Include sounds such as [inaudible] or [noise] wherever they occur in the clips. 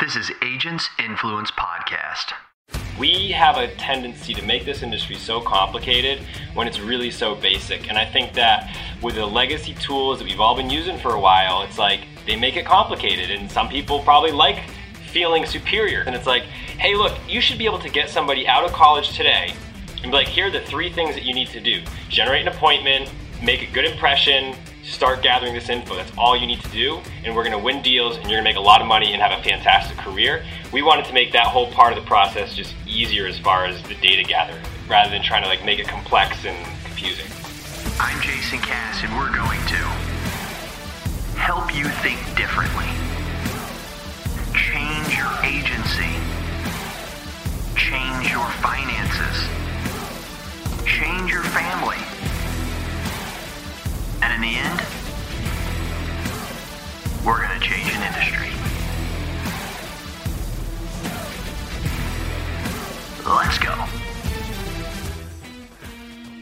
This is Agents Influence Podcast. We have a tendency to make this industry so complicated when it's really so basic. And I think that with the legacy tools that we've all been using for a while, it's like they make it complicated. And some people probably like feeling superior. And it's like, hey, look, you should be able to get somebody out of college today and be like, here are the three things that you need to do generate an appointment, make a good impression, start gathering this info. That's all you need to do, and we're going to win deals, and you're going to make a lot of money and have a fantastic career. We wanted to make that whole part of the process just easier as far as the data gathering, rather than trying to like make it complex and confusing. I'm Jason Cass, and we're going to help you think differently, change your agency, change your finances, change your family. And in the end, we're going to change an industry. Let's go.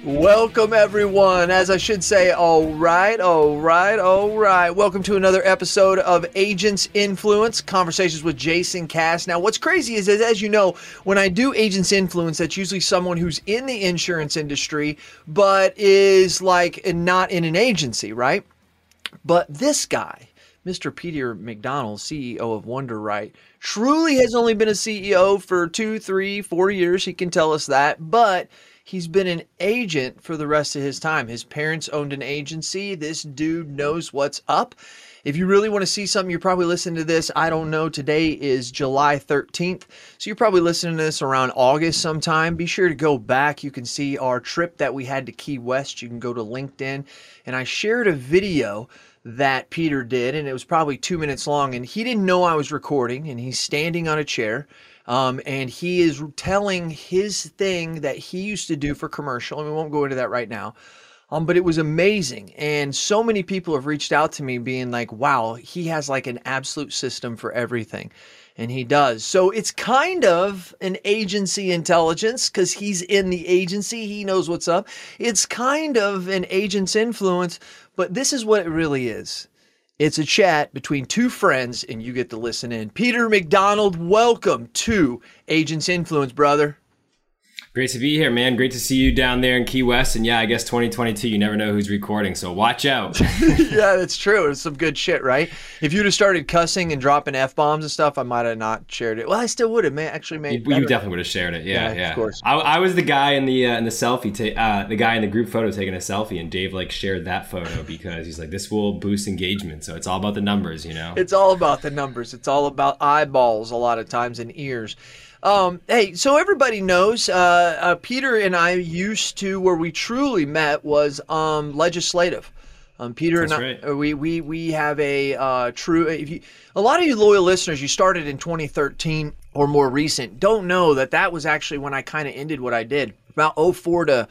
Welcome, everyone. As I should say, all right, all right, all right. Welcome to another episode of Agents Influence Conversations with Jason Cass. Now, what's crazy is, that, as you know, when I do Agents Influence, that's usually someone who's in the insurance industry, but is like not in an agency, right? But this guy, Mr. Peter McDonald, CEO of Wunderite, truly has only been a CEO for two, three, four years. He can tell us that, but he's been an agent for the rest of his time. His parents owned an agency. This dude knows what's up. If you really want to see something, you're probably listening to this. I don't know. Today is July 13th. So you're probably listening to this around August sometime. Be sure to go back. You can see our trip that we had to Key West. You can go to LinkedIn. And I shared a video that Peter did, and it was probably two minutes long. And he didn't know I was recording, and he's standing on a chair. Um, and he is telling his thing that he used to do for commercial, and we won't go into that right now. Um, but it was amazing. And so many people have reached out to me being like, wow, he has like an absolute system for everything. And he does. So it's kind of an agency intelligence because he's in the agency. He knows what's up. It's kind of an agent's influence, but this is what it really is. It's a chat between two friends, and you get to listen in. Peter McDonald, welcome to Agents Influence, brother. Great to be here, man. Great to see you down there in Key West. And yeah, I guess 2022, you never know who's recording, so watch out. [laughs] yeah, that's true. It's some good shit, right? If you'd have started cussing and dropping f bombs and stuff, I might have not shared it. Well, I still would have, man. Actually, made you, you definitely would have shared it. Yeah, yeah, yeah. of course. I, I, was the guy in the uh, in the selfie, ta- uh, the guy in the group photo taking a selfie, and Dave like shared that photo [laughs] because he's like, this will boost engagement. So it's all about the numbers, you know. It's all about the numbers. It's all about eyeballs a lot of times and ears. Um, hey, so everybody knows uh, uh, Peter and I used to where we truly met was um, legislative. Um, Peter That's and I, right. uh, we we we have a uh, true. If you, a lot of you loyal listeners, you started in 2013 or more recent, don't know that that was actually when I kind of ended what I did about 04 to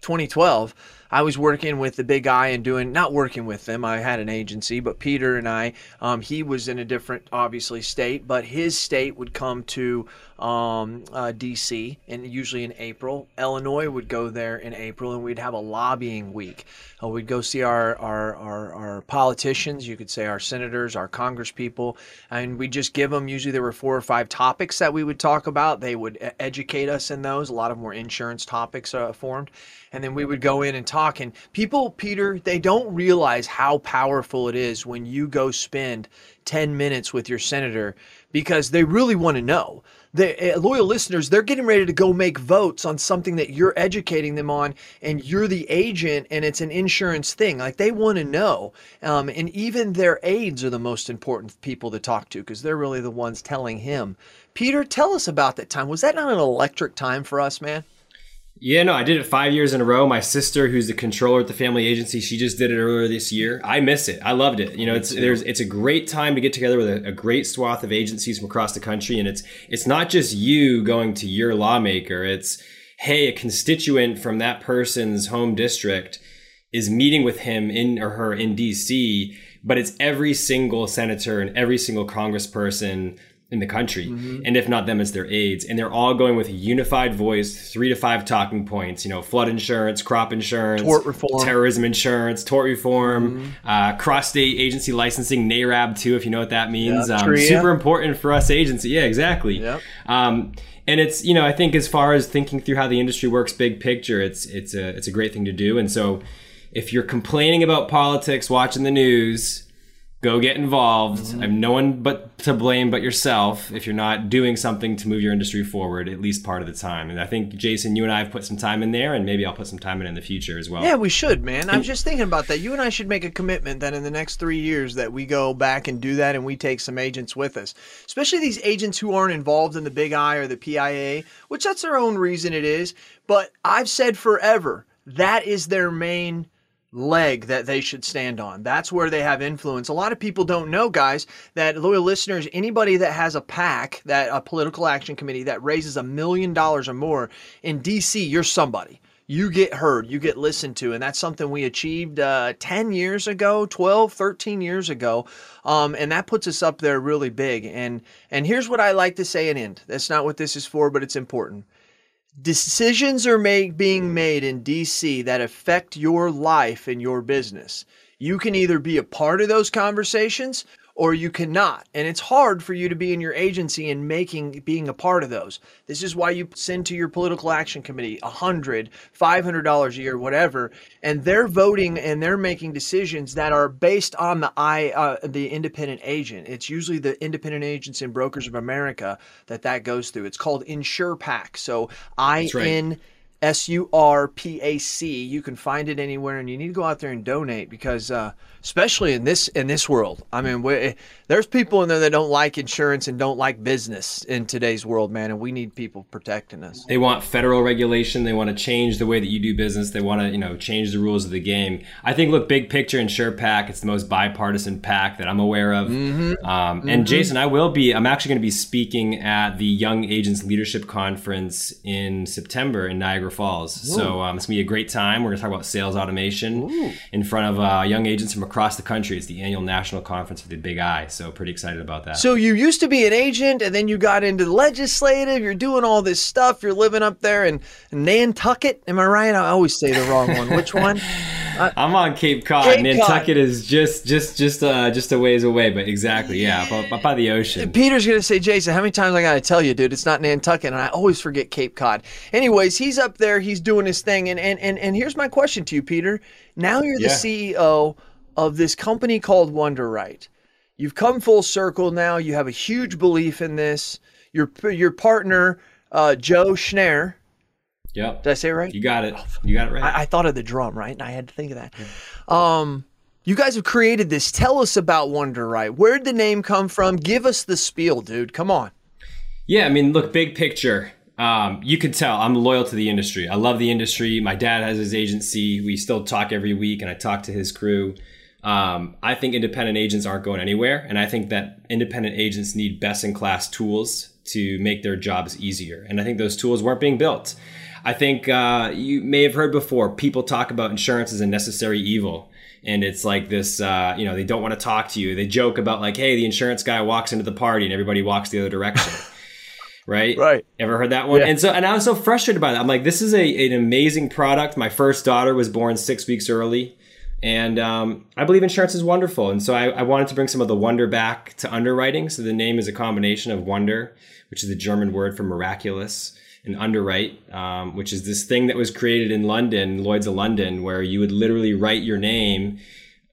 2012. I was working with the big guy and doing not working with them. I had an agency, but Peter and I, um, he was in a different, obviously, state, but his state would come to um, uh, D.C. and usually in April. Illinois would go there in April, and we'd have a lobbying week. Uh, we'd go see our, our our our politicians. You could say our senators, our congresspeople, and we just give them. Usually there were four or five topics that we would talk about. They would educate us in those. A lot of more insurance topics uh, formed and then we would go in and talk and people peter they don't realize how powerful it is when you go spend 10 minutes with your senator because they really want to know the uh, loyal listeners they're getting ready to go make votes on something that you're educating them on and you're the agent and it's an insurance thing. Like they want to know. Um, and even their aides are the most important people to talk to because they're really the ones telling him. Peter tell us about that time. Was that not an electric time for us man Yeah, no, I did it five years in a row. My sister, who's the controller at the family agency, she just did it earlier this year. I miss it. I loved it. You know, it's there's it's a great time to get together with a, a great swath of agencies from across the country, and it's it's not just you going to your lawmaker. It's hey, a constituent from that person's home district is meeting with him in or her in DC, but it's every single senator and every single congressperson in the country. Mm-hmm. And if not them, it's their aides. And they're all going with a unified voice, three to five talking points, you know, flood insurance, crop insurance, tort reform, terrorism insurance, tort reform, mm-hmm. uh, cross state agency licensing, NARAB II, if you know what that means. Yeah, um, super important for us agency. Yeah, exactly. Yep. Um, and it's, you know, I think as far as thinking through how the industry works big picture, it's, it's a, it's a great thing to do. And so if you're complaining about politics, watching the news, go get involved. Mm-hmm. I have no one but to blame but yourself if you're not doing something to move your industry forward at least part of the time. And I think Jason, you and I have put some time in there, and maybe I'll put some time in in the future as well. Yeah, we should, man. I was just thinking about that. You and I should make a commitment that in the next three years that we go back and do that, and we take some agents with us, especially these agents who aren't involved in the Big I or the PIA, which that's their own reason it is. But I've said forever that is their main leg that they should stand on. That's where they have influence. A lot of people don't know, guys, that loyal listeners, anybody that has a PAC, that a political action committee that raises a million dollars or more in DC, you're somebody. You get heard, you get listened to, and that's something we achieved uh, 10 years ago, 12, 13 years ago. Um, and that puts us up there really big. And and here's what I like to say and end. That's not what this is for, but it's important decisions are make, being made in DC that affect your life and your business. You can either be a part of those conversations or you cannot. And it's hard for you to be in your agency and making being a part of those. This is why you send to your political action committee a hundred, five hundred dollars a year, whatever, and they're voting and they're making decisions that are based on the I uh, the independent agent. It's usually the independent agents and brokers of America that that goes through. It's called InsurPAC. So I N S U R P A C. You can find it anywhere, and you need to go out there and donate because, uh, especially in this in this world, I mean, we, there's people in there that don't like insurance and don't like business in today's world, man, and we need people protecting us. They want federal regulation. They want to change the way that you do business. They want to, you know, change the rules of the game. I think, look, big picture, InsurPAC. It's the most bipartisan pack that I'm aware of. Mm-hmm. Um, mm-hmm. And Jason, I will be. I'm actually going to be speaking at the Young Agents Leadership Conference in September in Niagara Falls. Ooh. So um, it's gonna be a great time. We're gonna talk about sales automation Ooh. in front of uh, young agents from across the country. It's the annual national conference of the Big I. So pretty excited about that. So you used to be an agent, and then you got into the legislative. You're doing all this stuff. You're living up there in Nantucket. Am I right? I always say the wrong one. Which one? [laughs] Uh, I'm on Cape Cod. Cape Nantucket Cod. is just just just uh just a ways away, but exactly, yeah, up, up by the ocean. Peter's gonna say, Jason, how many times I gotta tell you, dude? It's not Nantucket, and I always forget Cape Cod. Anyways, he's up there. He's doing his thing, and and and, and here's my question to you, Peter. Now you're the yeah. CEO of this company called Wunderite. You've come full circle now. You have a huge belief in this. Your your partner, uh, Joe Schneer Yep. Did I say it right? You got it. You got it right. I, I thought of the drum, right? And I had to think of that. Yeah. Um, you guys have created this. Tell us about Wonderwrite. Where'd the name come from? Give us the spiel, dude. Come on. Yeah, I mean, look, big picture. Um, you can tell I'm loyal to the industry. I love the industry. My dad has his agency. We still talk every week, and I talk to his crew. Um, I think independent agents aren't going anywhere, and I think that independent agents need best in class tools to make their jobs easier. And I think those tools weren't being built. I think uh, you may have heard before people talk about insurance as a necessary evil. And it's like this, uh, you know, they don't want to talk to you. They joke about, like, hey, the insurance guy walks into the party and everybody walks the other direction. [laughs] right? Right. Ever heard that one? Yeah. And so, and I was so frustrated by that. I'm like, this is a, an amazing product. My first daughter was born six weeks early. And um, I believe insurance is wonderful. And so I, I, wanted to bring some of the wonder back to underwriting. So the name is a combination of wonder, which is the German word for miraculous, and underwrite, um, which is this thing that was created in London, Lloyd's of London, where you would literally write your name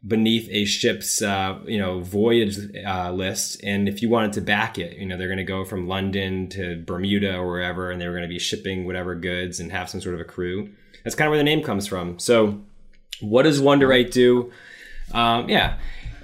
beneath a ship's uh, you know voyage uh, list and if you wanted to back it you know they're going to go from london to bermuda or wherever and they were going to be shipping whatever goods and have some sort of a crew that's kind of where the name comes from so what does Wunderite do um, yeah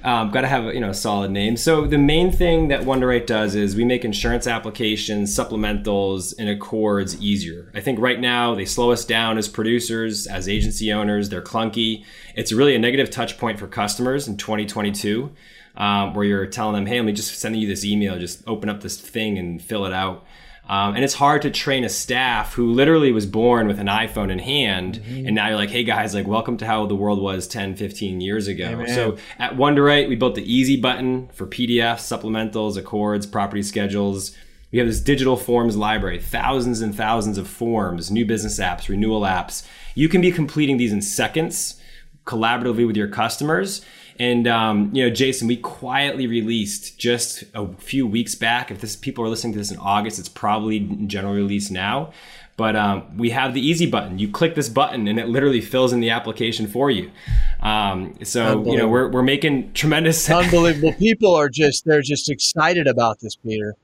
um, Got to have you know a solid name. So the main thing that Wunderite does is we make insurance applications, supplementals, and ACORDs easier. I think right now they slow us down as producers, as agency owners. They're clunky. It's really a negative touch point for customers in 2022, um, where you're telling them, "Hey, let me just send you this email. Just open up this thing and fill it out." Um, and it's hard to train a staff who literally was born with an iPhone in hand. Mm-hmm. And now you're like, hey guys, like, welcome to how the world was 10, 15 years ago. Amen. So at Wunderite, we built the easy button for PDFs, supplementals, ACORDs, property schedules. We have this digital forms library, thousands and thousands of forms, new business apps, renewal apps. You can be completing these in seconds collaboratively with your customers. And um, you know, Jason, we quietly released just a few weeks back. If this people are listening to this in August, it's probably general release now. But um, we have the easy button. You click this button, and it literally fills in the application for you. Um, so you know, we're we're making tremendous. [laughs] Unbelievable. People are just they're just excited about this, Peter.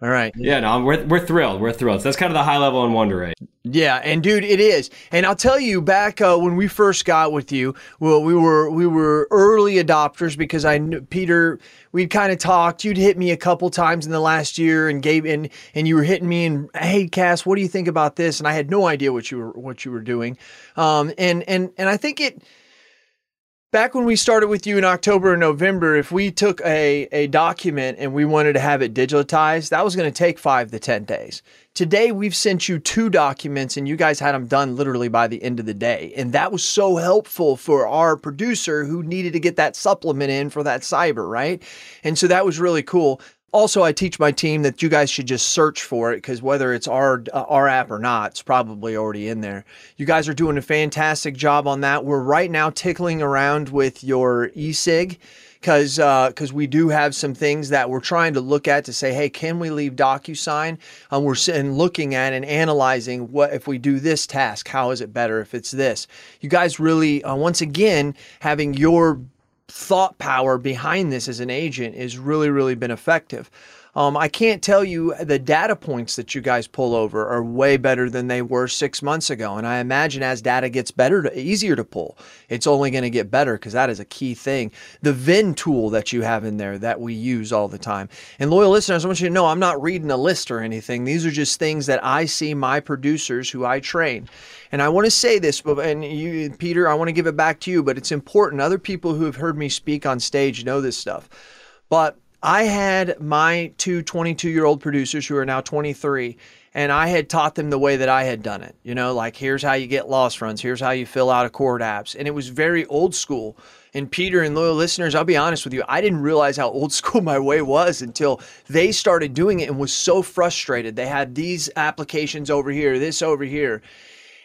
All right. Yeah, no, we're, we're thrilled. We're thrilled. So that's kind of the high level on Wunderite. Yeah, and dude, it is. And I'll tell you, back uh, when we first got with you, well, we were we were early adopters because I knew Peter. We'd kind of talked. You'd hit me a couple times in the last year, and gave and and you were hitting me and hey, Cass, what do you think about this? And I had no idea what you were what you were doing. Um, and and and I think it back when we started with you in October and November, if we took a, a document and we wanted to have it digitized, that was going to take five to 10 days. Today, we've sent you two documents and you guys had them done literally by the end of the day. And that was so helpful for our producer who needed to get that supplement in for that cyber, right? And so that was really cool. Also, I teach my team that you guys should just search for it because whether it's our uh, our app or not, it's probably already in there. You guys are doing a fantastic job on that. We're right now tickling around with your eSig because because uh, we do have some things that we're trying to look at to say, hey, can we leave DocuSign? Um, we're sitting looking at and analyzing what if we do this task, how is it better if it's this? You guys really, uh, once again, having your thought power behind this as an agent is really, really been effective. Um, I can't tell you the data points that you guys pull over are way better than they were six months ago. And I imagine as data gets better, to, easier to pull, it's only going to get better because that is a key thing. The VIN tool that you have in there that we use all the time. And loyal listeners, I want you to know I'm not reading a list or anything. These are just things that I see my producers who I train. And I want to say this, and you, Peter, I want to give it back to you, but it's important. Other people who have heard me speak on stage know this stuff. But I had my two 22 year old producers who are now 23, and I had taught them the way that I had done it. You know, like here's how you get loss runs, here's how you fill out ACORD apps. And it was very old school. And Peter and loyal listeners, I'll be honest with you, I didn't realize how old [laughs] school my way was until they started doing it and was so frustrated. They had these applications over here, this over here.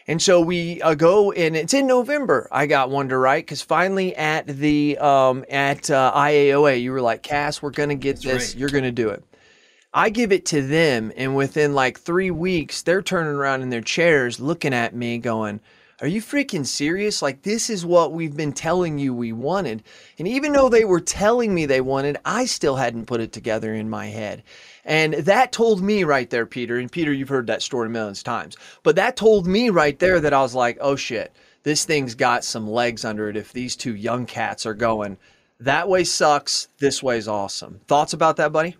And so we uh, go and it's in November. I got Wunderite because finally at the um, at uh, IAOA, you were like, Cass, we're gonna get That's this. Right. You're gonna do it. I give it to them, and within like three weeks, they're turning around in their chairs, looking at me, going, "Are you freaking serious? Like this is what we've been telling you we wanted." And even though they were telling me they wanted, I still hadn't put it together in my head. And that told me right there, Peter, and Peter, you've heard that story millions of times, but that told me right there that I was like, oh shit, this thing's got some legs under it if these two young cats are going. That way sucks, this way's awesome. Thoughts about that, buddy?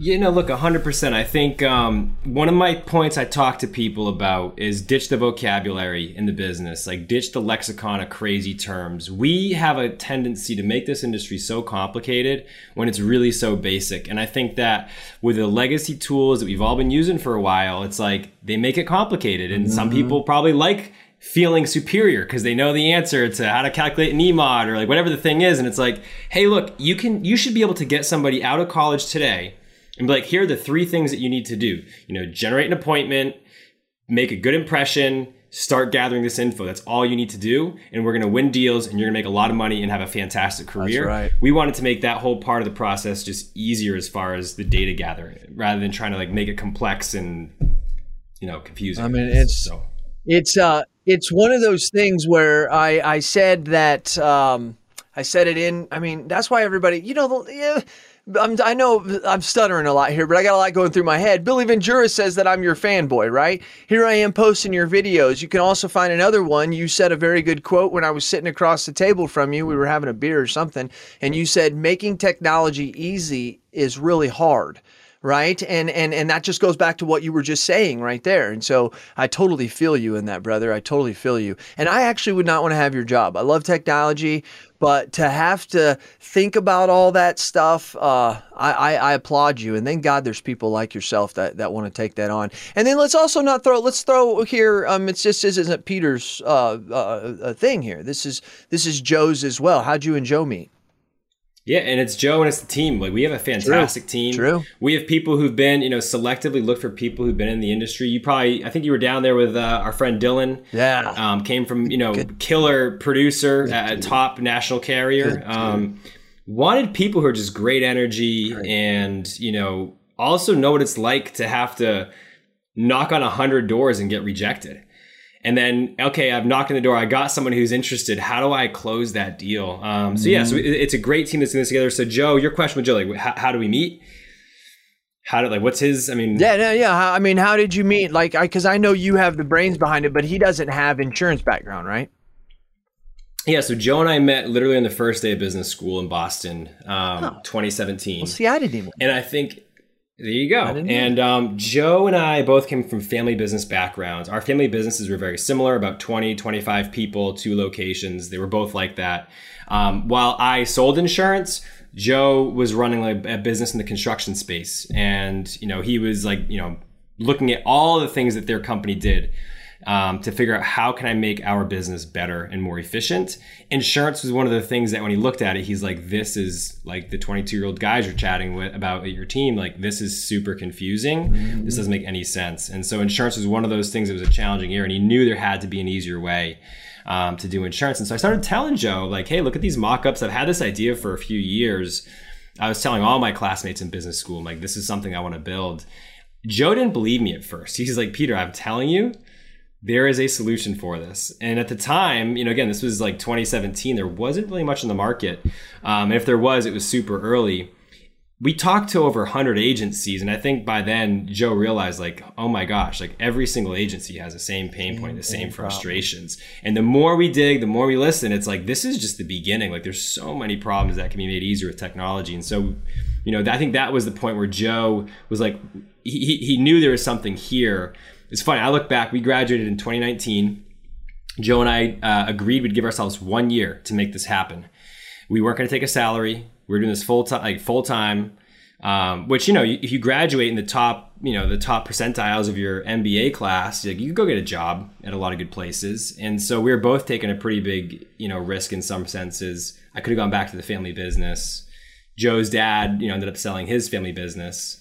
Yeah, no, look, 100%. I think um, one of my points I talk to people about is ditch the vocabulary in the business, like ditch the lexicon of crazy terms. We have a tendency to make this industry so complicated when it's really so basic. And I think that with the legacy tools that we've all been using for a while, it's like they make it complicated. And mm-hmm. some people probably like feeling superior because they know the answer to how to calculate an EMOD or like whatever the thing is. And it's like, hey, look, you can, you should be able to get somebody out of college today and be like, here are the three things that you need to do. You know, generate an appointment, make a good impression, start gathering this info. That's all you need to do. And we're going to win deals and you're going to make a lot of money and have a fantastic career. Right. We wanted to make that whole part of the process just easier as far as the data gathering rather than trying to like make it complex and, you know, confusing. I mean, it's, so. it's, uh, it's one of those things where I, I said that, um, I said it in, I mean, that's why everybody, you know, the, yeah, I'm, i know I'm stuttering a lot here, but I got a lot going through my head. Billy Ventura says that I'm your fanboy, right? Here I am posting your videos. You can also find another one. You said a very good quote when I was sitting across the table from you. We were having a beer or something, and you said, making technology easy is really hard. Right? And and and that just goes back to what you were just saying right there. And so i totally feel you in that brother. I totally feel you. And i actually would not want to have your job. I love technology but to have to think about all that stuff uh, I, I, I applaud you. And thank god there's people like yourself that that want to take that on. And then let's also not throw let's throw here um it's just this isn't peter's uh, uh thing here. This is this is joe's as well. How'd you and joe meet yeah, and it's Joe and it's the team. Like we have a fantastic True. team. True. We have people who've been, you know, selectively look for people who've been in the industry. You probably, I think you were down there with uh, our friend Dylan. Yeah. Um, came from, you know, Good. killer producer a top national carrier. Um, wanted people who are just great energy and, you know, also know what it's like to have to knock on a hundred doors and get rejected. And then, okay, I've knocked on the door. I got someone who's interested. How do I close that deal? Um, so yeah, so it, it's a great team that's doing this together. So Joe, your question with Joe, like, how, how do we meet? How did like, what's his? I mean, Yeah, no, yeah. I mean, how did you meet? Like, I because I know you have the brains behind it, but he doesn't have insurance background, right? yeah. So Joe and I met literally on the first day of business school in Boston, um, 2017. Well, see, I didn't even. And I think there you go. And um, Joe and I both came from family business backgrounds. Our family businesses were very similar, about 20, 25 people, two locations. They were both like that. Um, while I sold insurance, Joe was running like a business in the construction space. And, you know, he was like, you know, looking at all the things that their company did um, to figure out how can I make our business better and more efficient. Insurance was one of the things that when he looked at it, he's like, "This is like the 22 year old guys you're chatting with about your team. Like this is super confusing. This doesn't make any sense." And so insurance was one of those things that was a challenging year, and he knew there had to be an easier way. Um, to do insurance. And so I started telling Joe, like, hey, look at these mock ups. I've had this idea for a few years. I was telling all my classmates in business school, I'm like, this is something I want to build. Joe didn't believe me at first. He's like, Peter, I'm telling you, there is a solution for this. And at the time, you know, again, this was like 2017. There wasn't really much in the market. Um, and if there was, it was super early. We talked to over 100 agencies. And I think by then, Joe realized, like, oh my gosh, like every single agency has the same pain point, the same frustrations. And the more we dig, the more we listen, it's like, this is just the beginning. Like, there's so many problems that can be made easier with technology. And so, you know, I think that was the point where Joe was like, he, he knew there was something here. It's funny. I look back, we graduated in 2019. Joe and I uh, agreed we'd give ourselves one year to make this happen. We weren't going to take a salary. We were doing this full time, like full time. Um, which you know, if you graduate in the top, you know, the top percentiles of your MBA class, like, you can go get a job at a lot of good places. And so we were both taking a pretty big, you know, risk in some senses. I could have gone back to the family business. Joe's dad, you know, ended up selling his family business.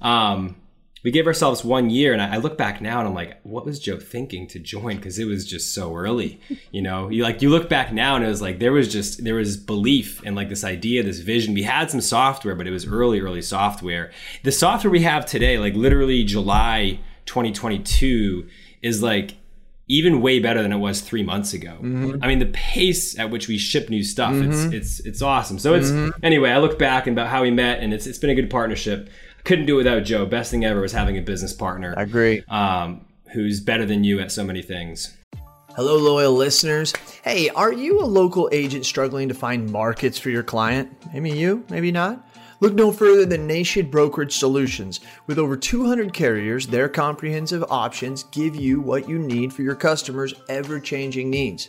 Um, we gave ourselves one year and I, look back now and i'm like what was joe thinking to join? Because it was just so early you know? You like you look back now and it was like there was just there was belief and like this idea this vision. We had some software but it was early early software. The software we have today like literally july 2022 is like even way better than it was three months ago. Mm-hmm. I mean, the pace at which we ship new stuff, it's mm-hmm. it's it's awesome. So it's mm-hmm. anyway, I look back and about how we met, and it's it's been a good partnership. Couldn't do it without Joe. Best thing ever was having a business partner. I agree. Um, who's better than you at so many things. Hello, loyal listeners. Hey, are you a local agent struggling to find markets for your client? Maybe you, maybe not. Look no further than Nation Brokerage Solutions. With over 200 carriers, their comprehensive options give you what you need for your customers' ever changing needs.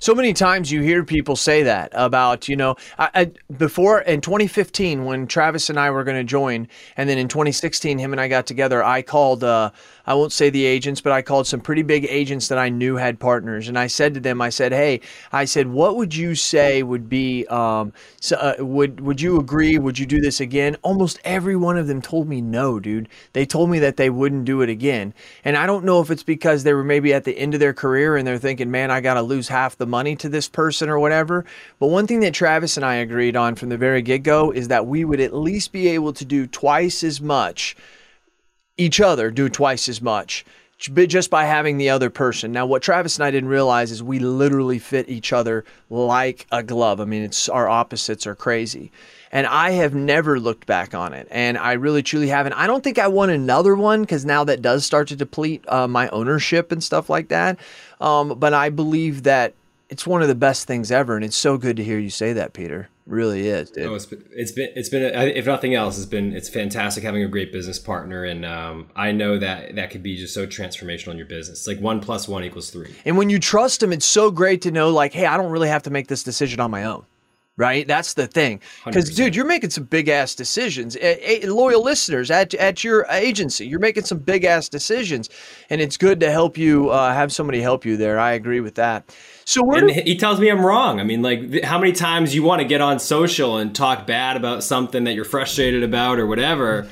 So many times you hear people say that about, you know, I, I, before in 2015 when Travis and I were going to join, and then in 2016 him and I got together, I called, uh, I won't say the agents, but I called some pretty big agents that I knew had partners, and I said to them, I said, hey, I said, what would you say would be, um, so, uh, would would you agree? Would you do this again? Almost every one of them told me no, dude. They told me that they wouldn't do it again, and I don't know if it's because they were maybe at the end of their career and they're thinking, man, I got to lose half the money to this person or whatever. But one thing that Travis and I agreed on from the very get go is that we would at least be able to do twice as much, each other do twice as much just by having the other person. Now, what Travis and I didn't realize is we literally fit each other like a glove. I mean, it's our opposites are crazy. And I have never looked back on it. And I really truly haven't. I don't think I want another one because now that does start to deplete uh, my ownership and stuff like that. Um, but I believe that it's one of the best things ever. And it's so good to hear you say that, Peter really is. Dude. Oh, it's been, it's been, it's been, if nothing else, it's been, it's fantastic having a great business partner. And um, I know that that could be just so transformational in your business. Like one plus one equals three. And when you trust them, it's so great to know, like, hey, I don't really have to make this decision on my own. Right, that's the thing. Because, dude, you're making some big ass decisions. A- a- loyal listeners at at your agency, you're making some big ass decisions, and it's good to help you uh, have somebody help you there. I agree with that. So where and do- he tells me I'm wrong. I mean, like how many times you want to get on social and talk bad about something that you're frustrated about or whatever,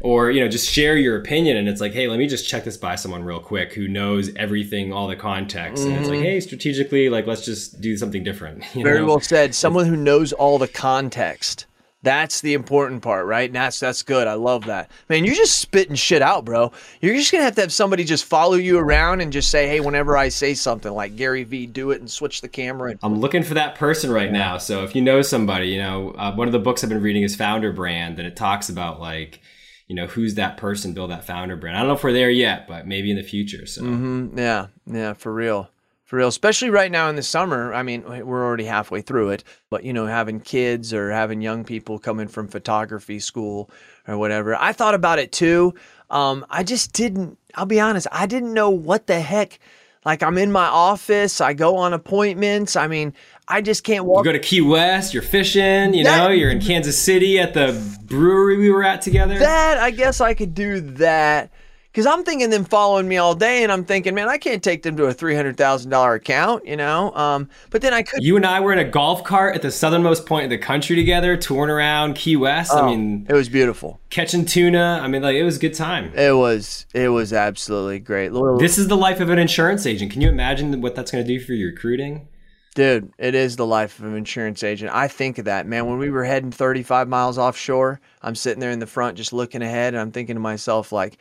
or you know just share your opinion and it's like, hey, let me just check this by someone real quick who knows everything, all the context, mm-hmm. and it's like, mm-hmm. hey, strategically, like let's just do something different. [laughs] Very know? well said. Someone who knows all the context. That's the important part, right? And that's that's good. I love that. Man, you're just spitting shit out, bro. You're just gonna have to have somebody just follow you around and just say, hey, whenever I say something like Gary V, do it and switch the camera. And- I'm looking for that person right now. So if you know somebody, you know, uh, one of the books I've been reading is Founder Brand, and it talks about like you know who's that person build that founder brand i don't know if we're there yet but maybe in the future so mm-hmm. yeah yeah for real for real, especially right now in the summer. I mean, we're already halfway through it, but you know, having kids or having young people coming from photography school or whatever. I thought about it too. Um, I just didn't, I'll be honest, I didn't know what the heck. Like, I'm in my office, I go on appointments. I mean, I just can't walk. You go to Key West, you're fishing, you that, know, you're in Kansas City at the brewery we were at together. That, I guess I could do that. Because I'm thinking them following me all day, and I'm thinking, man, I can't take them to a three hundred thousand dollar account, you know. Um, but then I could. You and I were in a golf cart at the southernmost point of the country together, touring around Key West. Oh, I mean, it was beautiful. Catching tuna. I mean, like it was a good time. It was. It was absolutely great. This is the life of an insurance agent. Can you imagine what that's going to do for your recruiting? Dude, it is the life of an insurance agent. I think of that, man. When we were heading 35 miles offshore, I'm sitting there in the front just looking ahead and I'm thinking to myself, like,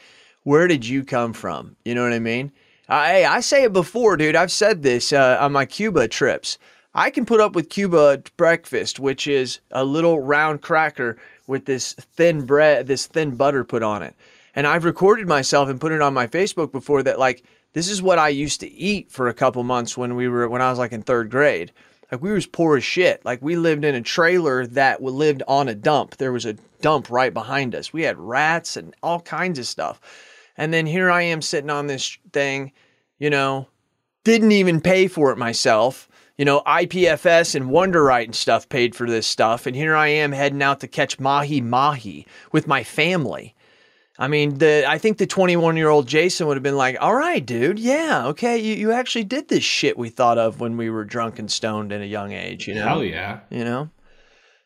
where did you come from? You know what I mean? I I say it before, dude. I've said this uh, on my Cuba trips. I can put up with Cuba breakfast, which is a little round cracker with this thin bread, this thin butter put on it. And I've recorded myself and put it on my Facebook before that like this is what I used to eat for a couple months when we were when I was like in 3rd grade. Like we was poor as shit. Like we lived in a trailer that lived on a dump. There was a dump right behind us. We had rats and all kinds of stuff. And then here I am sitting on this thing, you know, didn't even pay for it myself. You know, IPFS and Wunderite and stuff paid for this stuff. And here I am heading out to catch mahi mahi with my family. I mean, the I think the 21 year old Jason would have been like, all right, dude, yeah, okay, you, you actually did this shit we thought of when we were drunk and stoned at a young age, you know? Hell yeah. You know?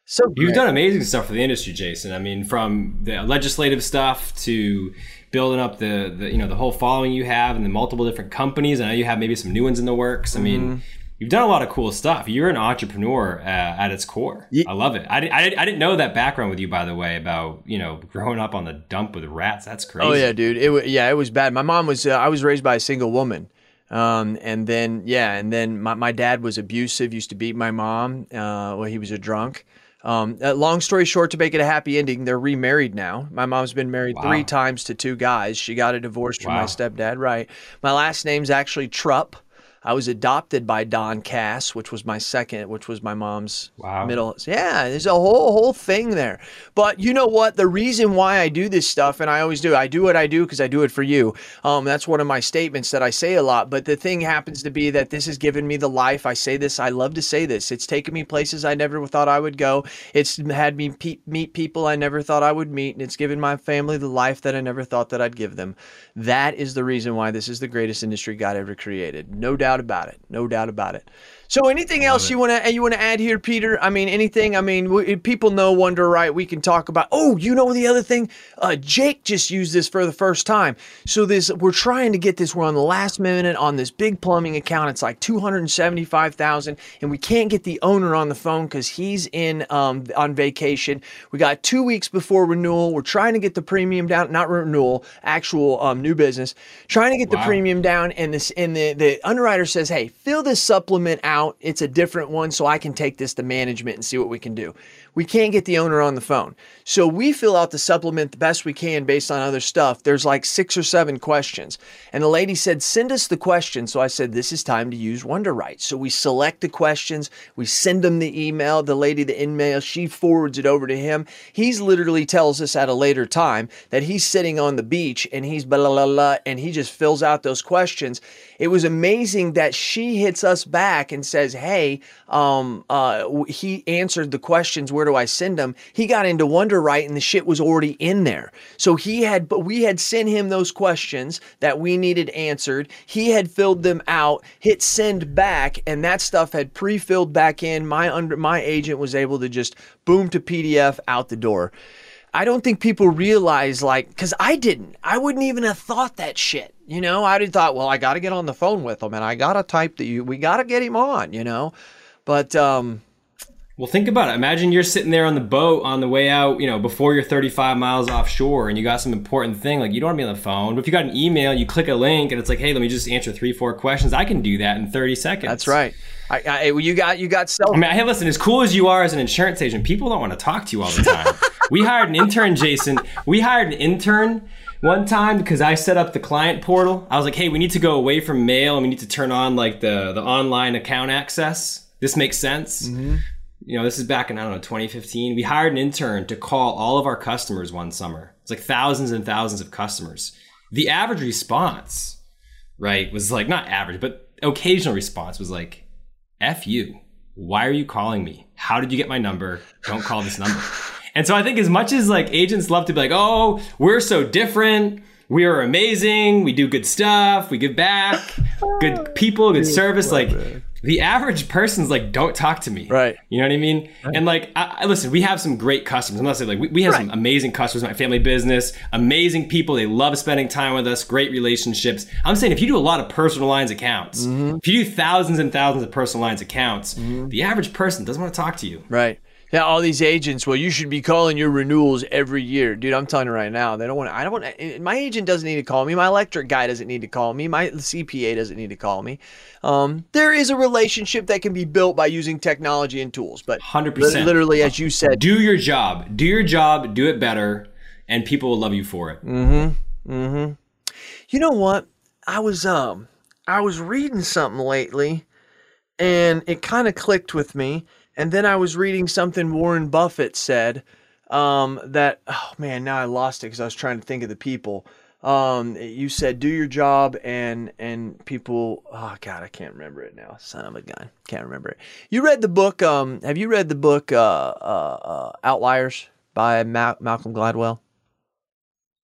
So. You've done amazing stuff for the industry, Jason. I mean, from the legislative stuff to building up the, the you know the whole following you have and the multiple different companies. I know you have maybe some new ones in the works. I mm-hmm. mean, you've done a lot of cool stuff. You're an entrepreneur uh, at its core. Yeah. I love it. I, I, I, didn't know that background with you, by the way, about you know growing up on the dump with rats. That's crazy. Oh yeah, dude. It yeah, it was bad. My mom was. Uh, I was raised by a single woman. Um, and then yeah, and then my, my dad was abusive. Used to beat my mom. Uh, well, he was a drunk. Um, uh, long story short, to make it a happy ending, they're remarried now. My mom's been married wow. three times to two guys. She got a divorce wow. from my stepdad. Right. My last name's actually Trupp. I was adopted by Don Cass, which was my second, which was my mom's wow. middle. Yeah, there's a whole whole thing there. But you know what? The reason why I do this stuff, and I always do, I do what I do because I do it for you. Um, that's one of my statements that I say a lot. But the thing happens to be that this has given me the life. I say this. I love to say this. It's taken me places I never thought I would go. It's had me pe- meet people I never thought I would meet, and it's given my family the life that I never thought that I'd give them. That is the reason why this is the greatest industry God ever created. No doubt doubt about it. No doubt about it. So, anything else you want to you want to add here, Peter? I mean, anything? I mean, we, people know Wunderite. We can talk about. Oh, you know the other thing. Uh, Jake just used this for the first time. So this we're trying to get this. We're on the last minute on this big plumbing account. It's like two hundred seventy five thousand, and we can't get the owner on the phone because he's in um, on vacation. We got two weeks before renewal. We're trying to get the premium down, not renewal, actual um, new business. Trying to get the premium down, and this and the the underwriter says, "Hey, fill this supplement out. It's a different one, so I can take this to management and see what we can do." We can't get the owner on the phone, so we fill out the supplement the best we can based on other stuff. There's like six or seven questions, and the lady said, "Send us the questions." So I said, "This is time to use Wunderite." So we select the questions, we send them the email. The lady, the email, she forwards it over to him. He's literally tells us at a later time that he's sitting on the beach and he's blah blah blah, and he just fills out those questions. It was amazing that she hits us back and says, "Hey, um, uh, he answered the questions. Where do I send them?" He got into Wunderite and the shit was already in there. So he had, but we had sent him those questions that we needed answered. He had filled them out, hit send back, and that stuff had pre-filled back in. My under my agent was able to just boom to PDF out the door. I don't think people realize like because I didn't. I wouldn't even have thought that shit. You know, I'd have thought, well, I got to get on the phone with him and I got to type that you. We got to get him on. You know, but um, Well, think about it. Imagine you're sitting there on the boat on the way out, you know, before you're 35 miles offshore and you got some important thing. Like, you don't want to be on the phone. But if you got an email, you click a link and it's like, hey, let me just answer three, four questions. I can do that in 30 seconds. that's right. I, I you got you got self. I mean, hey, listen, as cool as you are as an insurance agent, people don't want to talk to you all the time. [laughs] we hired an intern, Jason. We hired an intern one time because I set up the client portal. I was like, hey, we need to go away from mail and we need to turn on like the, the online account access. This makes sense. Mm-hmm. You know, this is back in, I don't know, 2015. We hired an intern to call all of our customers one summer. It's like thousands and thousands of customers. The average response, right, was like not average, but occasional response was like, F you. Why are you calling me? How did you get my number? Don't call this number. [laughs] And so I think as much as like agents love to be like, oh, we're so different. We are amazing. We do good stuff. We give back. Good [laughs] people, good service. Like the average person's like, don't talk to me. Right. You know what I mean? And like, I, I- listen, we have some great customers. I'm not saying like we, we have some amazing customers. My family business, amazing people. They love spending time with us. Great relationships. I'm saying if you do a lot of personal lines accounts, mm-hmm. if you do thousands and thousands of personal lines accounts, mm-hmm. the average person doesn't want to talk to you. Right. Yeah, all these agents. Well, you should be calling your renewals every year, dude. I'm telling you right now, they don't want. I don't want. My agent doesn't need to call me. My electric guy doesn't need to call me. My CPA doesn't need to call me. Um, there is a relationship that can be built by using technology and tools, but 100%. literally, as you said, Do your job. Do your job. Do it better, and people will love you for it. Mm-hmm. Mm-hmm. You know what? I was um I was reading something lately and it kind of clicked with me. And then I was reading something Warren Buffett said um that oh man, now I lost it cuz I was trying to think of the people. Um you said do your job and and people oh god, I can't remember it now. Son of a gun. Can't remember it. You read the book um have you read the book uh uh, uh Outliers by Ma- Malcolm Gladwell?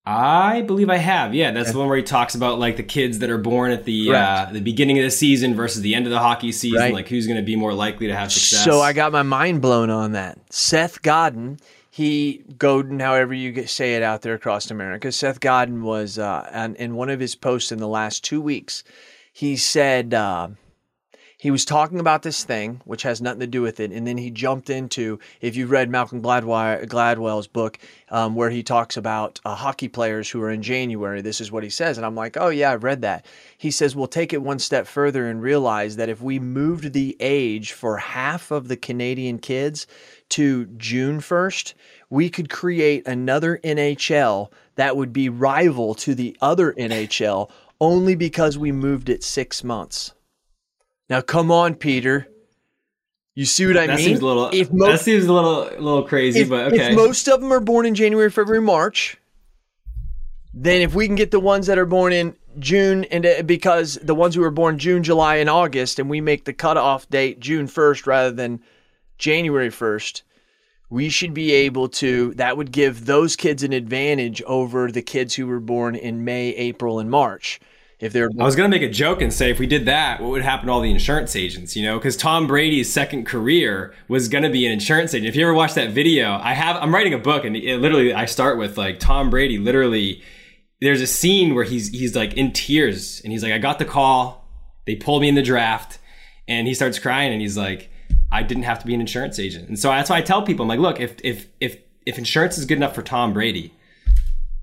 I believe I have. Yeah, that's the one where he talks about like the kids that are born at the uh, the beginning of the season versus the end of the hockey season. Right. Like who's going to be more likely to have success. So I got my mind blown on that. Seth Godin, he Godin, however you get, say it out there across America. Seth Godin was uh, on, in one of his posts in the last two weeks. He said uh, he was talking about this thing, which has nothing to do with it, and then he jumped into if you've read Malcolm Gladwell, Gladwell's book, um, where he talks about uh, hockey players who are in January. This is what he says, and I'm like, oh yeah, I've read that. He says we'll take it one step further and realize that if we moved the age for half of the Canadian kids to June 1st, we could create another NHL that would be rival to the other NHL only because we moved it six months. Now, come on, Peter. You see what I that mean? seems a little. If that most, seems a little a little crazy, if, but if most of them are born in January, February, March, then if we can get the ones that are born in June, and uh, because the ones who were born June, July, and August, and we make the cutoff date June 1st rather than January 1st, we should be able to, that would give those kids an advantage over the kids who were born in May, April, and March. If they're I was gonna make a joke and say if we did that, what would happen to all the insurance agents? You know, because Tom Brady's second career was gonna be an insurance agent. If you ever watched that video, I have. I'm writing a book, and it literally I start with like Tom Brady. Literally, there's a scene where he's he's like in tears, and he's like, "I got the call. They pulled me in the draft," and he starts crying, and he's like, "I didn't have to be an insurance agent." And so that's why I tell people, I'm like, "Look, if if if if insurance is good enough for Tom Brady,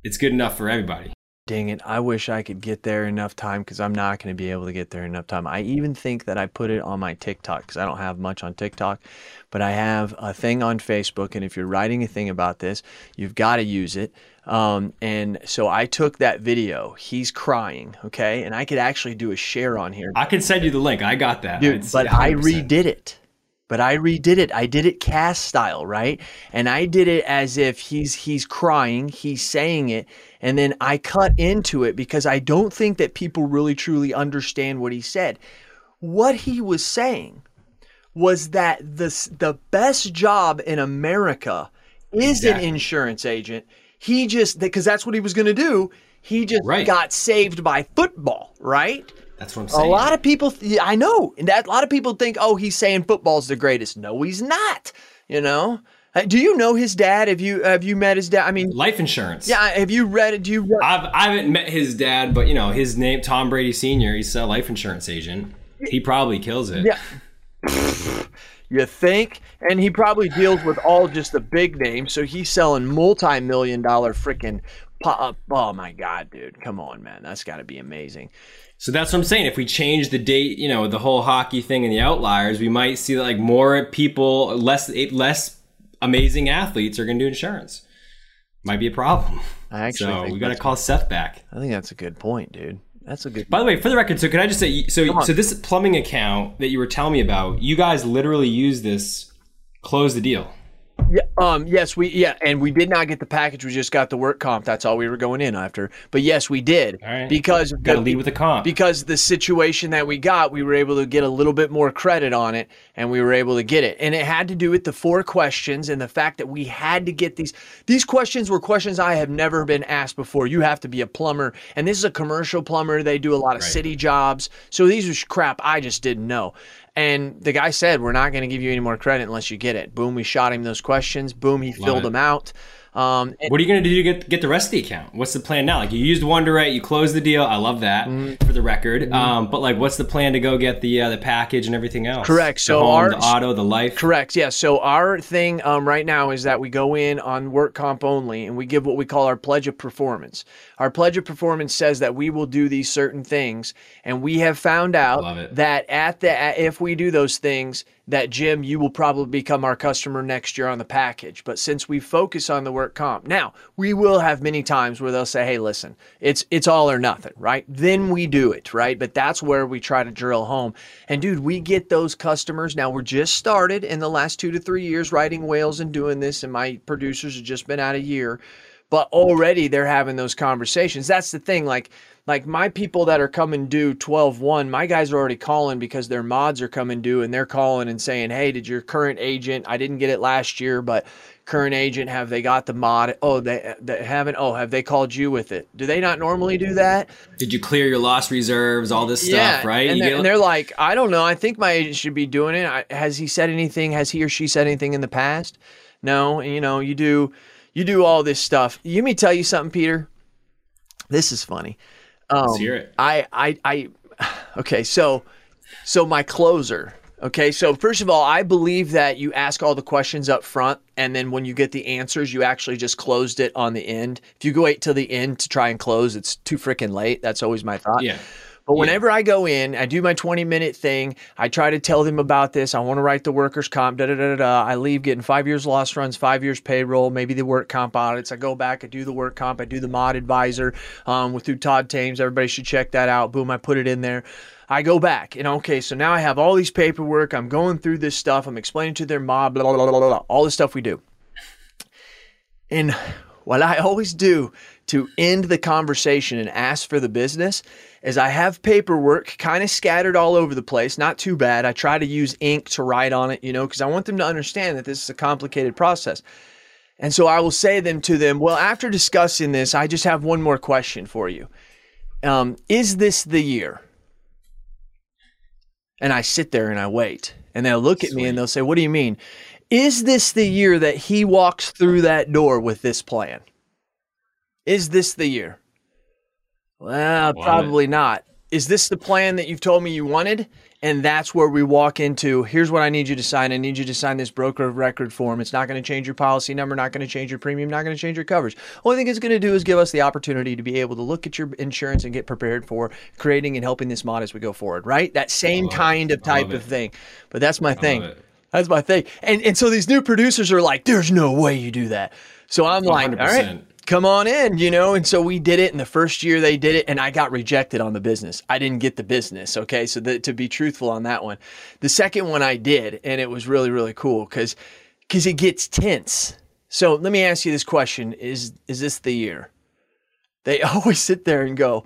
it's good enough for everybody." Dang it. I wish I could get there enough time because I'm not going to be able to get there enough time. I even think that I put it on my TikTok because I don't have much on TikTok, but I have a thing on Facebook. And if you're writing a thing about this, you've got to use it. Um, and so I took that video. He's crying, okay? And I could actually do a share on here. I can send you the link. I got that. Dude, but I 100%. redid it. But I redid it. I did it Cass style, right? And I did it as if he's he's crying, he's saying it, and then I cut into it because I don't think that people really truly understand what he said. What he was saying was that the the best job in America is Exactly. an insurance agent. He just because that's what he was going to do. He just Right. got saved by football, right? That's what I'm saying. A lot of people, th- I know, and that a lot of people think, oh, he's saying football's the greatest. No, he's not. You know, Uh, do you know his dad? Have you have you met his dad? I mean, life insurance. yeah, have you read it? Do you? Re- I've I haven't met his dad, but you know his name, Tom Brady Senior. He's a life insurance agent. He probably kills it. Yeah. you think? And he probably deals with all just the big names, so he's selling multi-million dollar freaking. Po- oh my god, dude! Come on, man, that's got to be amazing. So that's what I'm saying. If we change the date, you know, the whole hockey thing and the outliers, we might see like more people, less less amazing athletes are going to do insurance. Might be a problem. I actually so we got to call Seth back. I think that's a good point, dude. That's a good. By the way, for the record, so can I just say, so so this plumbing account that you were telling me about, you guys literally use this, close the deal. Yeah, um, yes, we yeah, and we did not get the package. We just got the work comp. That's all we were going in after. But yes, we did All right. because Got to lead with the comp. because the situation that we got, we were able to get a little bit more credit on it, and we were able to get it. And it had to do with the four questions and the fact that we had to get these. These questions were questions I have never been asked before. You have to be a plumber, and this is a commercial plumber. They do a lot of Right. city jobs, so these are crap I just didn't know. And the guy said, "We're not going to give you any more credit unless you get it." Boom, we shot him those questions. Boom, he filled it. them out. Um, What are you going to do to get get the rest of the account? What's the plan now? Like you used Wunderite, you closed the deal. I love that Mm-hmm. for the record. Um, but like, what's the plan to go get the uh, the package and everything else? Correct. The So home, our- the auto, the life. Correct. Yeah. So our thing um, right now is that we go in on work comp only, and we give what we call our pledge of performance. Our pledge of performance says that we will do these certain things, and we have found out that at the if we do those things, that Jim, you will probably become our customer next year on the package. But since we focus on the work comp, now we will have many times where they'll say, "Hey, listen, it's it's all or nothing," right? Then we do it, right? But that's where we try to drill home. And dude, we get those customers. Now we're just started in the last two to three years writing whales and doing this, and my producers have just been out a year but already they're having those conversations that's the thing like like my people that are coming due 12-1 my guys are already calling because their mods are coming due and they're calling and saying hey did your current agent i didn't get it last year but current agent have they got the mod? Oh they, they haven't? Oh have they called you with it? Do they not normally do that? Did you clear your loss reserves? All this stuff, right? and You they're, get- and they're like i don't know. I think my agent should be doing it. I, has he said anything? Has he or she said anything in the past? No and, you know you do you do all this stuff. You let me tell you something peter. This is funny um, Let's hear it. I, I, I, [sighs] okay, so, so my closer. Okay, so first of all, I believe that you ask all the questions up front, and then when you get the answers, you actually just closed it on the end. If you go wait till the end to try and close, it's too freaking late. That's always my thought. Yeah. But whenever I go in, I do my 20 minute thing. I try to tell them about this. I want to write the workers' comp. Da da da da. I leave getting five years loss runs, five years payroll, maybe the work comp audits. I go back. I do the work comp. I do the mod advisor um, with through Todd Tames. Everybody should check that out. Boom. I put it in there. I go back and okay, so now I have all these paperwork. I'm going through this stuff. I'm explaining to their mod, blah blah blah blah blah. All the stuff we do. And what I always do to end the conversation and ask for the business is I have paperwork kind of scattered all over the place, not too bad. I try to use ink to write on it, you know, because I want them to understand that this is a complicated process. And so I will say them to them, well, after discussing this, I just have one more question for you. um, is this the year? And I sit there and I wait. And they'll look at me and they'll say, What do you mean? Is this the year that he walks through that door with this plan? Is this the year? Well, probably not. Is this the plan that you've told me you wanted? And that's where we walk into here's what I need you to sign. I need you to sign this broker of record form. It's not going to change your policy number, not going to change your premium, not going to change your coverage. Only thing it's going to do is give us the opportunity to be able to look at your insurance and get prepared for creating and helping this mod as we go forward, right? That same love it. kind of type of thing. But that's my thing. That's my thing. And and so these new producers are like, there's no way you do that. So I'm like, all right, 100%. Come on in, you know. And so we did it. And the first year they did it, and I got rejected on the business. I didn't get the business. Okay. So that, to be truthful on that one, the second one I did, and it was really, really cool because because it gets tense. So let me ask you this question: Is is this the year? They [laughs] always sit there and go,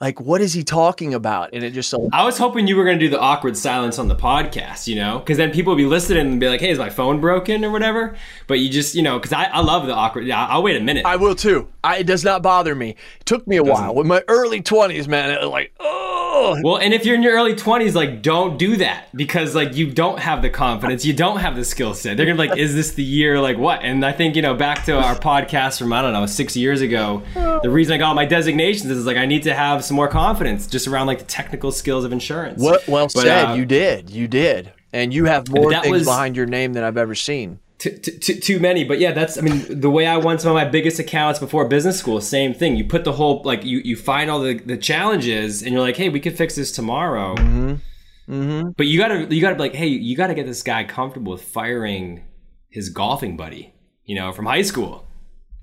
like, what is he talking about? And it just so I was hoping you were going to do the awkward silence on the podcast, you know, because then people would be listening and be like, "Hey, is my phone broken or whatever?" But you just, you know, because I, I love the awkward. Yeah, I'll wait a minute. I will too. I, it does not bother me. It took me a while. In my early twenties, man, it was like, oh, well, and if you're in your early 20s, like, don't do that because, like, you don't have the confidence, you don't have the skill set. They're gonna be like, "Is this the year?" Like, what? And I think, you know, back to our podcast from I don't know six years ago, the reason I got my designations is like I need to have some more confidence just around like the technical skills of insurance. what? Well But, said. uh, you did. You did. And you have more that things was- behind your name than I've ever seen. T- t- t- too many but yeah that's i mean the way i won some of my biggest accounts before business school same thing. You put the whole like you you find all the the challenges and you're like hey we could fix this tomorrow. Mm-hmm. Mm-hmm. But you gotta you gotta be like hey you gotta get this guy comfortable with firing his golfing buddy you know from high school.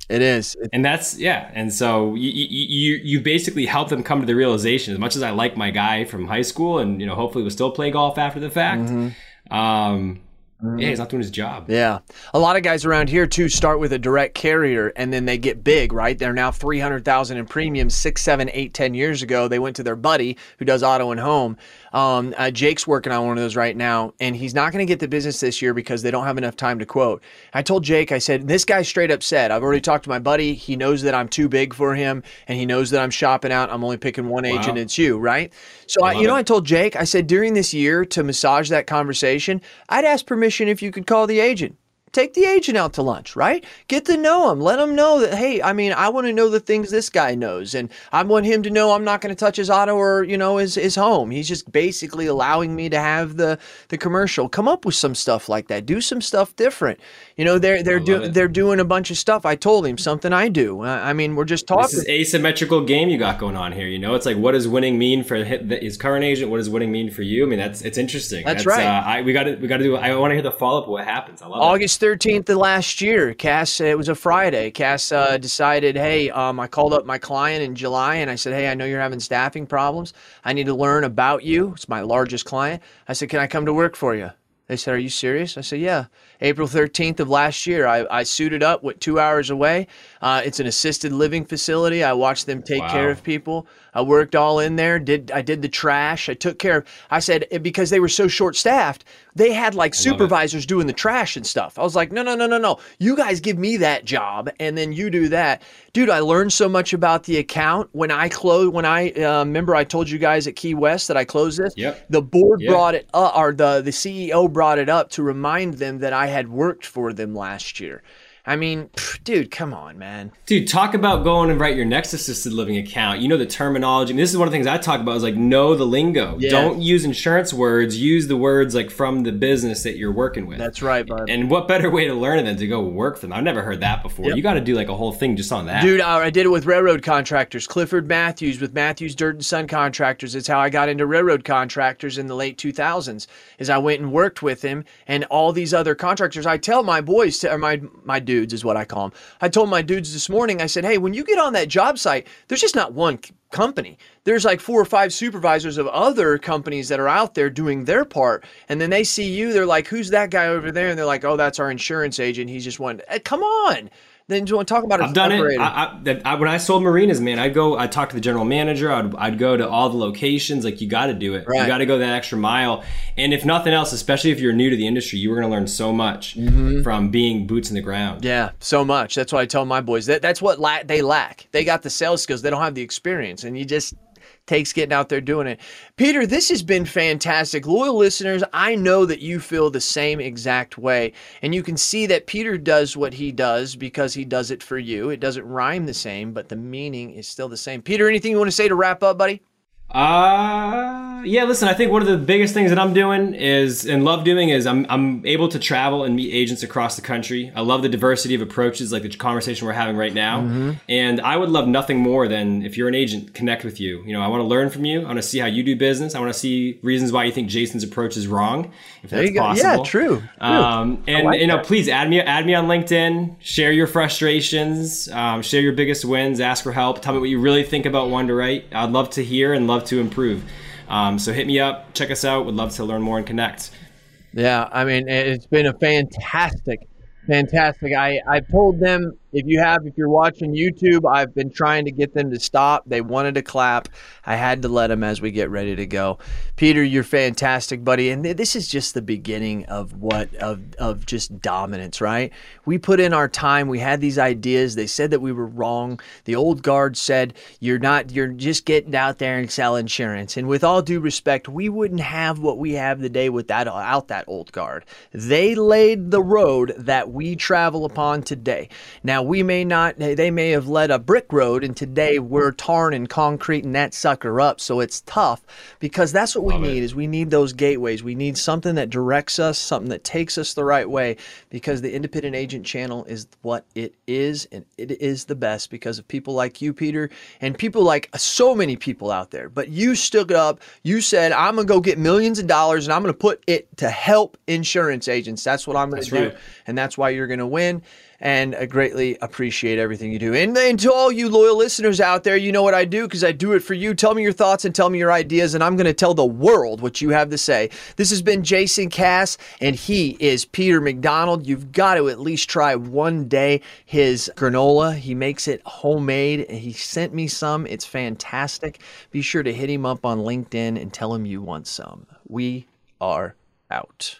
It is. It- and that's yeah and so you, you you you basically help them come to the realization. As much as i like my guy from high school and you know hopefully we'll still play golf after the fact mm-hmm. um Mm-hmm. yeah he's not doing his job yeah. A lot of guys around here too start with a direct carrier and then they get big, right? They're now three hundred thousand in premiums. Six, seven, eight, ten years ago, they went to their buddy who does auto and home. Um, uh, Jake's working on one of those right now, and he's not going to get the business this year because they don't have enough time to quote. I told Jake, I said, this guy straight up said, I've already talked to my buddy. He knows that I'm too big for him, and he knows that I'm shopping out. I'm only picking one agent. It's you, right? So I, you know, it. I told Jake, I said during this year to massage that conversation, I'd ask permission if you could call the agent. Take the agent out to lunch, right? Get to know him. Let him know that, hey, I mean, I want to know the things this guy knows. And I want him to know I'm not going to touch his auto or, you know, his, his home. He's just basically allowing me to have the, the commercial. Come up with some stuff like that. Do some stuff different. You know, they're, they're, they're doing a bunch of stuff. I told him something I do. I mean, we're just talking. This is asymmetrical game you got going on here. You know, it's like what does winning mean for his current agent? What does winning mean for you? I mean, that's it's interesting. That's right. Uh, I, we got to we got to do. I want to hear the follow up. of What happens? I love it. August 13th of last year, Cass, it was a Friday. Cass uh, decided, hey, um, I called up my client in July and I said, hey, I know you're having staffing problems. I need to learn about you. It's my largest client. I said, can I come to work for you? They said, Are you serious? I said, Yeah. April 13th of last year, I, I suited up, went two hours away. Uh, it's an assisted living facility. I watched them take Wow. care of people. I worked all in there. Did I did the trash? I took care of. I said eh, because they were so short staffed, they had like supervisors doing the trash and stuff. I was like, no, no, no, no, no. You guys give me that job, and then you do that, dude. I learned so much about the account when I closed. When I uh, remember, I told you guys at Key West that I closed this. Yep. The board Yeah. brought it up, or the the CEO brought it up to remind them that I had worked for them last year. I mean, pff, dude, come on, man. Dude, talk about going and write your next assisted living account. You know the terminology. I mean, this is one of the things I talk about is like know the lingo. Yeah. Don't use insurance words. Use the words like from the business that you're working with. That's right, bud. and what better way to learn it than to go work for them? I've never heard that before. You got to do like a whole thing just on that. Dude, I did it with railroad contractors. Clifford Matthews with Matthews Dirt and Sun Contractors. It's how I got into railroad contractors in the late 2000s. Is I went and worked with him and all these other contractors. I tell my boys to, or my my dudes is what I call them. I told my dudes this morning. I said, hey, when you get on that job site, there's just not one company. There's like four or five supervisors of other companies that are out there doing their part. And then they see you. They're like, who's that guy over there? And they're like, oh, that's our insurance agent. He's just one. Eh, come on. Then you want to talk about it? I've done it. I, I, I, when I sold marinas, man, I'd go, I'd talk to the general manager. I'd, I'd go to all the locations. Like, you got to do it. Right. You got to go that extra mile. And if nothing else, especially if you're new to the industry, you were going to learn so much Mm-hmm. from being boots in the ground. Yeah, so much. That's what I tell my boys. That that's what la- they lack. They got the sales skills. They don't have the experience, and you just takes getting out there doing it. Peter, this has been fantastic. Loyal listeners, I know that you feel the same exact way. And you can see that Peter does what he does because he does it for you. It doesn't rhyme the same, but the meaning is still the same. Peter, anything you want to say to wrap up, buddy? Uh, yeah, listen, I think one of the biggest things that I'm doing is, and love doing, is I'm, I'm able to travel and meet agents across the country. I love the diversity of approaches, like the conversation we're having right now. Mm-hmm. And I would love nothing more than if you're an agent, connect with you. You know, I want to learn from you. I want to see how you do business. I want to see reasons why you think Jason's approach is wrong, if there that's possible. Yeah, true. true. Um, and, like you know, that. please add me, add me on LinkedIn, share your frustrations, um, share your biggest wins, ask for help. Tell me what you really think about Wunderite. I'd love to hear and love to improve. Um, so hit me up, check us out. Would love to learn more and connect. Yeah, I mean, it's been a fantastic, fantastic. I I've told them if you have, if you're watching YouTube, I've been trying to get them to stop. They wanted to clap. I had to let them as we get ready to go. Peter, you're fantastic, buddy. And this is just the beginning of what of of just dominance, right? We put in our time. We had these ideas. They said that we were wrong. The old guard said you're not. You're just getting out there and sell insurance. And with all due respect, we wouldn't have what we have today without out that old guard. They laid the road that we travel upon today. Now we may not, they may have led a brick road, and today we're tarring and concreting that sucker up. So it's tough because that's what Love we need. It. Is we need those gateways. We need something that directs us, something that takes us the right way. Because the independent agent channel is what it is, and it is the best because of people like you, Peter, and people like so many people out there. But you stood up. You said, "I'm gonna go get millions of dollars, and I'm gonna put it to help insurance agents. That's what I'm gonna that's do, right. and that's why you're gonna win." And I greatly appreciate everything you do. And, and to all you loyal listeners out there, you know what I do because I do it for you. Tell me your thoughts and tell me your ideas, and I'm going to tell the world what you have to say. This has been Jason Cass, and he is Peter McDonald. You've got to at least try one day his granola. He makes it homemade. He sent me some. It's fantastic. Be sure to hit him up on LinkedIn and tell him you want some. We are out.